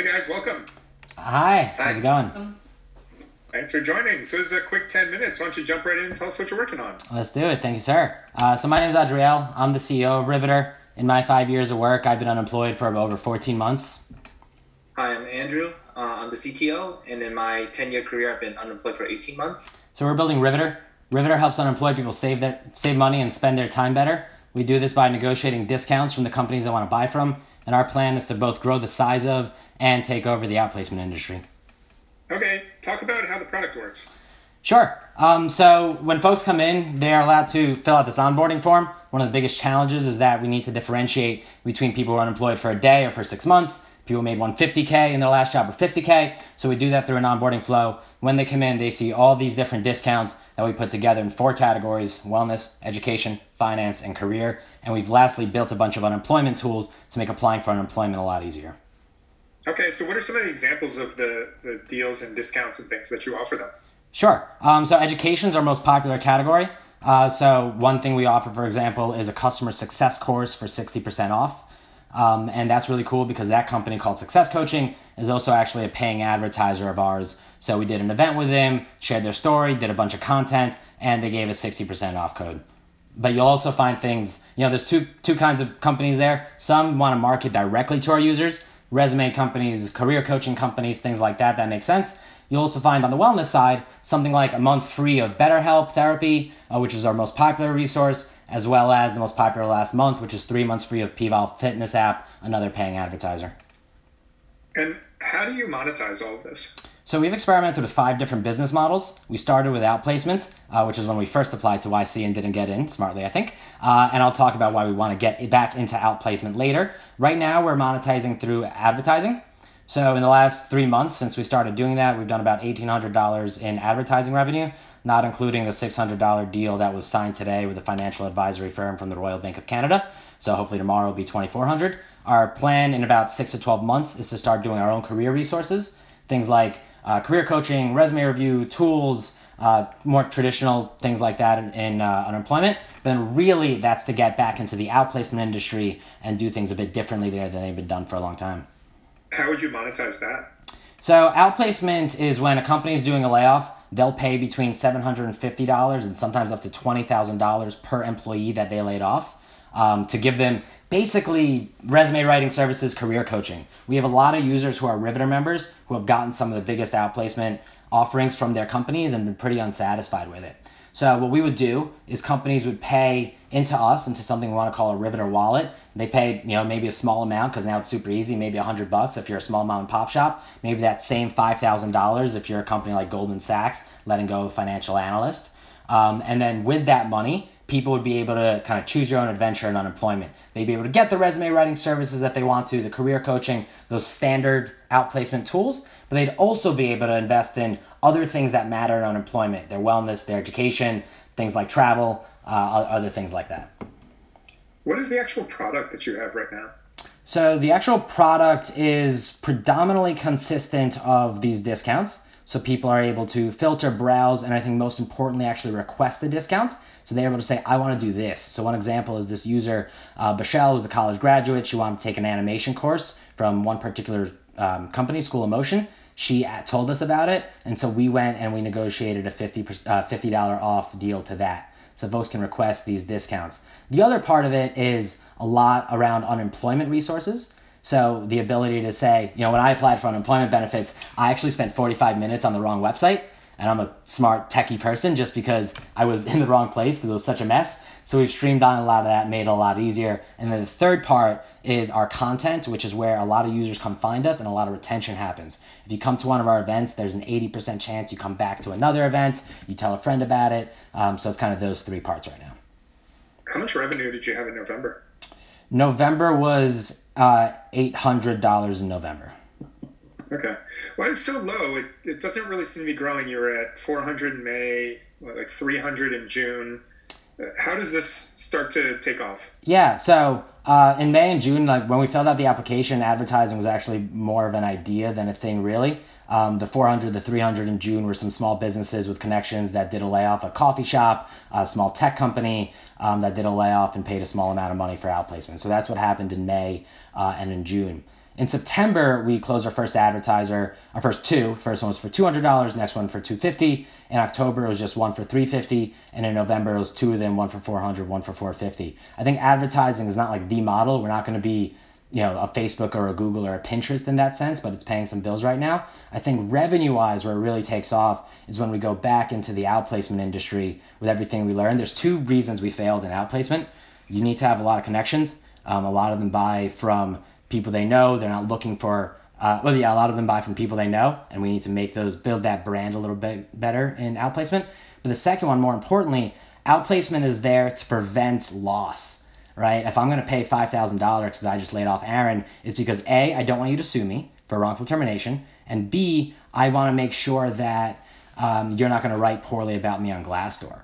Hey guys, welcome. Hi, how's it going? Thanks for joining. So this is a quick 10 minutes. Why don't you jump right in and tell us what you're working on? Let's do it. Thank you, sir. Uh, so my name is Adriel. I'm the CEO of Riveter. In my five years of work, I've been unemployed for over 14 months. Hi, I'm Andrew. Uh, I'm the CTO, and in my 10-year career, I've been unemployed for 18 months. So we're building Riveter. Riveter helps unemployed people save their save money and spend their time better. We do this by negotiating discounts from the companies they want to buy from, and our plan is to both grow the size of and take over the outplacement industry. Okay, talk about how the product works. Sure. Um, so when folks come in, they are allowed to fill out this onboarding form. One of the biggest challenges is that we need to differentiate between people who are unemployed for a day or for six months. People made 150k in their last job or 50k. So we do that through an onboarding flow. When they come in, they see all these different discounts that we put together in four categories: wellness, education, finance, and career. And we've lastly built a bunch of unemployment tools to make applying for unemployment a lot easier. Okay, so what are some of the examples of the, the deals and discounts and things that you offer them? Sure. Um, so education is our most popular category. Uh, so one thing we offer, for example, is a customer success course for 60% off. Um, and that's really cool because that company called Success Coaching is also actually a paying advertiser of ours. So we did an event with them, shared their story, did a bunch of content, and they gave us 60% off code. But you'll also find things, you know, there's two two kinds of companies there. Some want to market directly to our users, resume companies, career coaching companies, things like that. That makes sense. You'll also find on the wellness side something like a month free of BetterHelp therapy, uh, which is our most popular resource, as well as the most popular last month, which is three months free of PVAL Fitness app, another paying advertiser. And how do you monetize all of this? So we've experimented with five different business models. We started with outplacement, uh, which is when we first applied to YC and didn't get in, smartly I think. Uh, and I'll talk about why we want to get back into outplacement later. Right now we're monetizing through advertising. So in the last three months since we started doing that, we've done about $1,800 in advertising revenue, not including the $600 deal that was signed today with a financial advisory firm from the Royal Bank of Canada. So hopefully tomorrow will be 2,400. Our plan in about six to 12 months is to start doing our own career resources, things like uh, career coaching, resume review, tools, uh, more traditional things like that in, in uh, unemployment. But then really that's to get back into the outplacement industry and do things a bit differently there than they've been done for a long time. How would you monetize that? So outplacement is when a company is doing a layoff, they'll pay between $750 and sometimes up to $20,000 per employee that they laid off um, to give them basically resume writing services, career coaching. We have a lot of users who are Riveter members who have gotten some of the biggest outplacement offerings from their companies and been pretty unsatisfied with it. So what we would do is companies would pay into us into something we want to call a Riveter wallet. They pay, you know, maybe a small amount because now it's super easy, maybe a hundred bucks if you're a small mom and pop shop. Maybe that same five thousand dollars if you're a company like Goldman Sachs, letting go of financial analyst. Um, and then with that money, people would be able to kind of choose your own adventure in unemployment. They'd be able to get the resume writing services that they want to, the career coaching, those standard outplacement tools, but they'd also be able to invest in other things that matter in unemployment, their wellness, their education, things like travel, uh, other things like that. What is the actual product that you have right now? So the actual product is predominantly consistent of these discounts. So people are able to filter, browse, and I think most importantly, actually request a discount. So they're able to say, I want to do this. So one example is this user, uh, Bashel, who's a college graduate. She wanted to take an animation course from one particular um, company, School of Motion. She told us about it, and so we went and we negotiated a 50 uh, $50 off deal to that. So folks can request these discounts. The other part of it is a lot around unemployment resources. So the ability to say, you know, when I applied for unemployment benefits, I actually spent 45 minutes on the wrong website. And I'm a smart techie person just because I was in the wrong place because it was such a mess. So we've streamlined a lot of that, made it a lot easier. And then the third part is our content, which is where a lot of users come find us and a lot of retention happens. If you come to one of our events, there's an 80% chance you come back to another event, you tell a friend about it. Um, so it's kind of those three parts right now. How much revenue did you have in November? November was uh, $800 in November. Okay. Well, it's so low. It, it doesn't really seem to be growing. You were at 400 in May, like 300 in June. How does this start to take off? Yeah. So uh, in May and June, like when we filled out the application, advertising was actually more of an idea than a thing, really. Um, the 400, the 300 in June were some small businesses with connections that did a layoff, a coffee shop, a small tech company um, that did a layoff and paid a small amount of money for outplacement. So that's what happened in May uh, and in June. In September, we closed our first advertiser, our first two. First one was for $200, next one for 250. In October, it was just one for 350, and in November, it was two of them, one for $400, one for 450. I think advertising is not like the model. We're not going to be you know, a Facebook or a Google or a Pinterest in that sense, but it's paying some bills right now. I think revenue wise, where it really takes off is when we go back into the outplacement industry with everything we learned. There's two reasons we failed in outplacement. You need to have a lot of connections. Um, a lot of them buy from people they know. They're not looking for, uh, well, yeah, a lot of them buy from people they know, and we need to make those, build that brand a little bit better in outplacement. But the second one, more importantly, outplacement is there to prevent loss right? If I'm going to pay $5,000 because I just laid off Aaron, it's because A, I don't want you to sue me for wrongful termination, and B, I want to make sure that um, you're not going to write poorly about me on Glassdoor.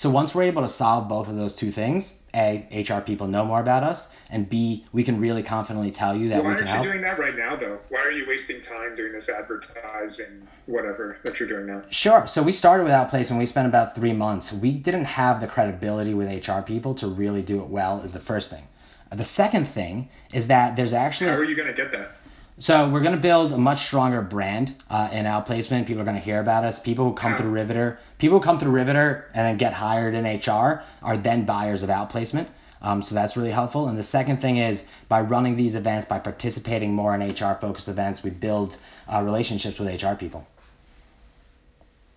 So once we're able to solve both of those two things, A, HR people know more about us, and B, we can really confidently tell you that Why we can help. Why aren't you doing that right now, though? Why are you wasting time doing this advertising, whatever that you're doing now? Sure. So we started with Outplacement. We spent about three months. We didn't have the credibility with HR people to really do it well. Is the first thing. The second thing is that there's actually. How are you going to get that? So we're going to build a much stronger brand uh, in outplacement. People are going to hear about us. People who come through Riveter, people who come through Riveter and then get hired in HR are then buyers of outplacement. Um, so that's really helpful. And the second thing is by running these events, by participating more in HR focused events, we build uh, relationships with HR people.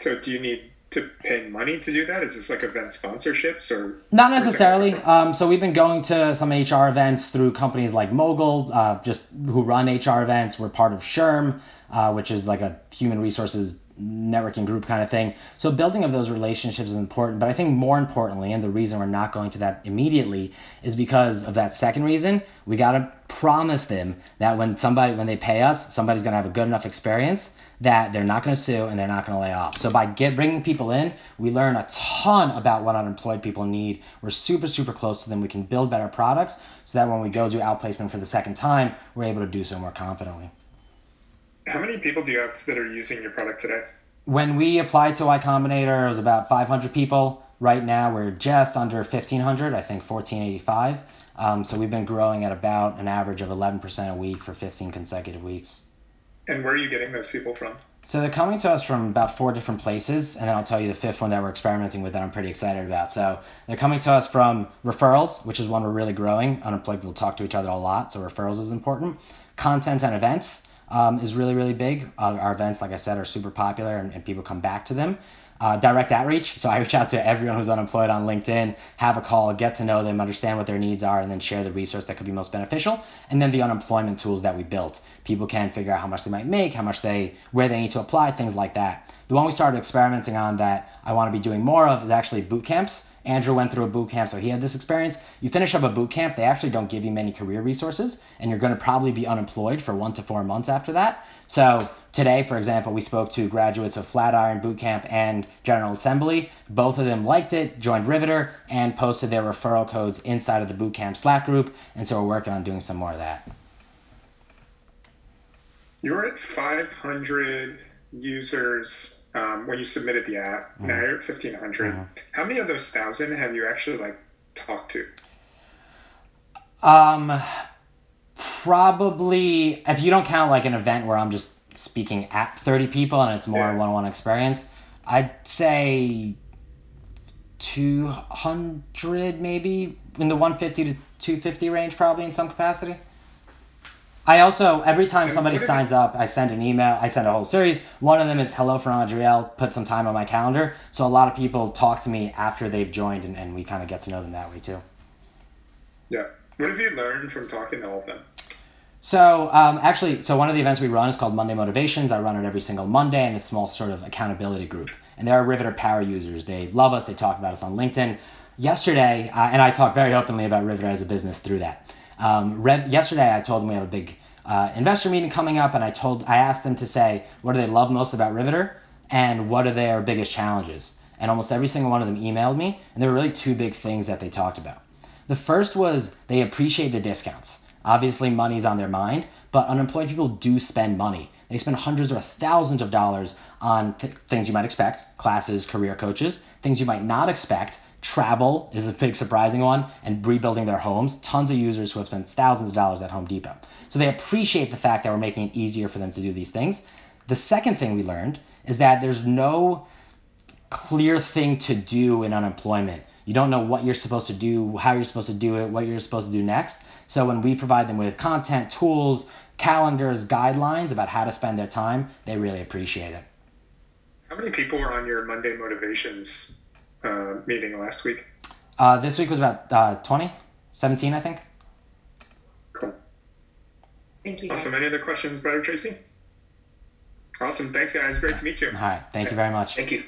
So do you need to pay money to do that? Is this like event sponsorships or? Not necessarily. Um, so we've been going to some HR events through companies like Mogul, uh, just who run HR events. We're part of SHRM, uh, which is like a human resources networking group kind of thing. So building of those relationships is important, but I think more importantly, and the reason we're not going to that immediately is because of that second reason. We got to promise them that when somebody when they pay us, somebody's going to have a good enough experience that they're not going to sue and they're not going to lay off. So by get bringing people in, we learn a ton about what unemployed people need. We're super super close to them. We can build better products so that when we go do outplacement for the second time, we're able to do so more confidently. How many people do you have that are using your product today? When we applied to Y Combinator, it was about 500 people. Right now, we're just under 1,500, I think 1,485. Um, so we've been growing at about an average of 11% a week for 15 consecutive weeks. And where are you getting those people from? So they're coming to us from about four different places, and then I'll tell you the fifth one that we're experimenting with that I'm pretty excited about. So they're coming to us from referrals, which is one we're really growing. Unemployed people talk to each other a lot, so referrals is important. Content and events um, is really, really big. Uh, our events, like I said, are super popular and, and people come back to them. Uh, direct outreach. So I reach out to everyone who's unemployed on LinkedIn, have a call, get to know them, understand what their needs are, and then share the resource that could be most beneficial. And then the unemployment tools that we built. People can figure out how much they might make, how much they, where they need to apply, things like that. The one we started experimenting on that I want to be doing more of is actually boot camps. Andrew went through a boot camp, so he had this experience. You finish up a boot camp, they actually don't give you many career resources, and you're going to probably be unemployed for one to four months after that. So today, for example, we spoke to graduates of Flatiron Boot Camp and General Assembly. Both of them liked it, joined Riveter, and posted their referral codes inside of the boot camp Slack group, and so we're working on doing some more of that. You're at 500 users um, when you submitted the app. Mm-hmm. Now you're at 1500. Mm-hmm. How many of those thousand have you actually like talked to? Um, probably if you don't count like an event where I'm just speaking at 30 people and it's more yeah. one-on-one experience, I'd say 200 maybe in the 150 to 250 range probably in some capacity. I also every time somebody signs up, I send an email. I send a whole series. One of them is hello from Adriel. Put some time on my calendar. So a lot of people talk to me after they've joined, and, and we kind of get to know them that way too. Yeah. What have you learned from talking to all of them? So um, actually, so one of the events we run is called Monday Motivations. I run it every single Monday, and it's a small sort of accountability group. And there are Riveter power users. They love us. They talk about us on LinkedIn. Yesterday, uh, and I talk very openly about Riveter as a business through that. Um, Rev, yesterday, I told them we have a big uh, investor meeting coming up, and I told I asked them to say what do they love most about Riveter and what are their biggest challenges. And almost every single one of them emailed me, and there were really two big things that they talked about. The first was they appreciate the discounts. Obviously, money's on their mind, but unemployed people do spend money. They spend hundreds or thousands of dollars on th- things you might expect classes, career coaches, things you might not expect travel is a big surprising one, and rebuilding their homes. Tons of users who have spent thousands of dollars at Home Depot. So they appreciate the fact that we're making it easier for them to do these things. The second thing we learned is that there's no clear thing to do in unemployment. You don't know what you're supposed to do, how you're supposed to do it, what you're supposed to do next. So when we provide them with content, tools, calendars, guidelines about how to spend their time, they really appreciate it. How many people were on your Monday motivations uh, meeting last week? Uh, this week was about uh, 20, 17, I think. Cool. Thank you. Awesome. Any other questions, Brad or Tracy? Awesome. Thanks, guys. Great to meet you. All right. Thank you very much. Thank you.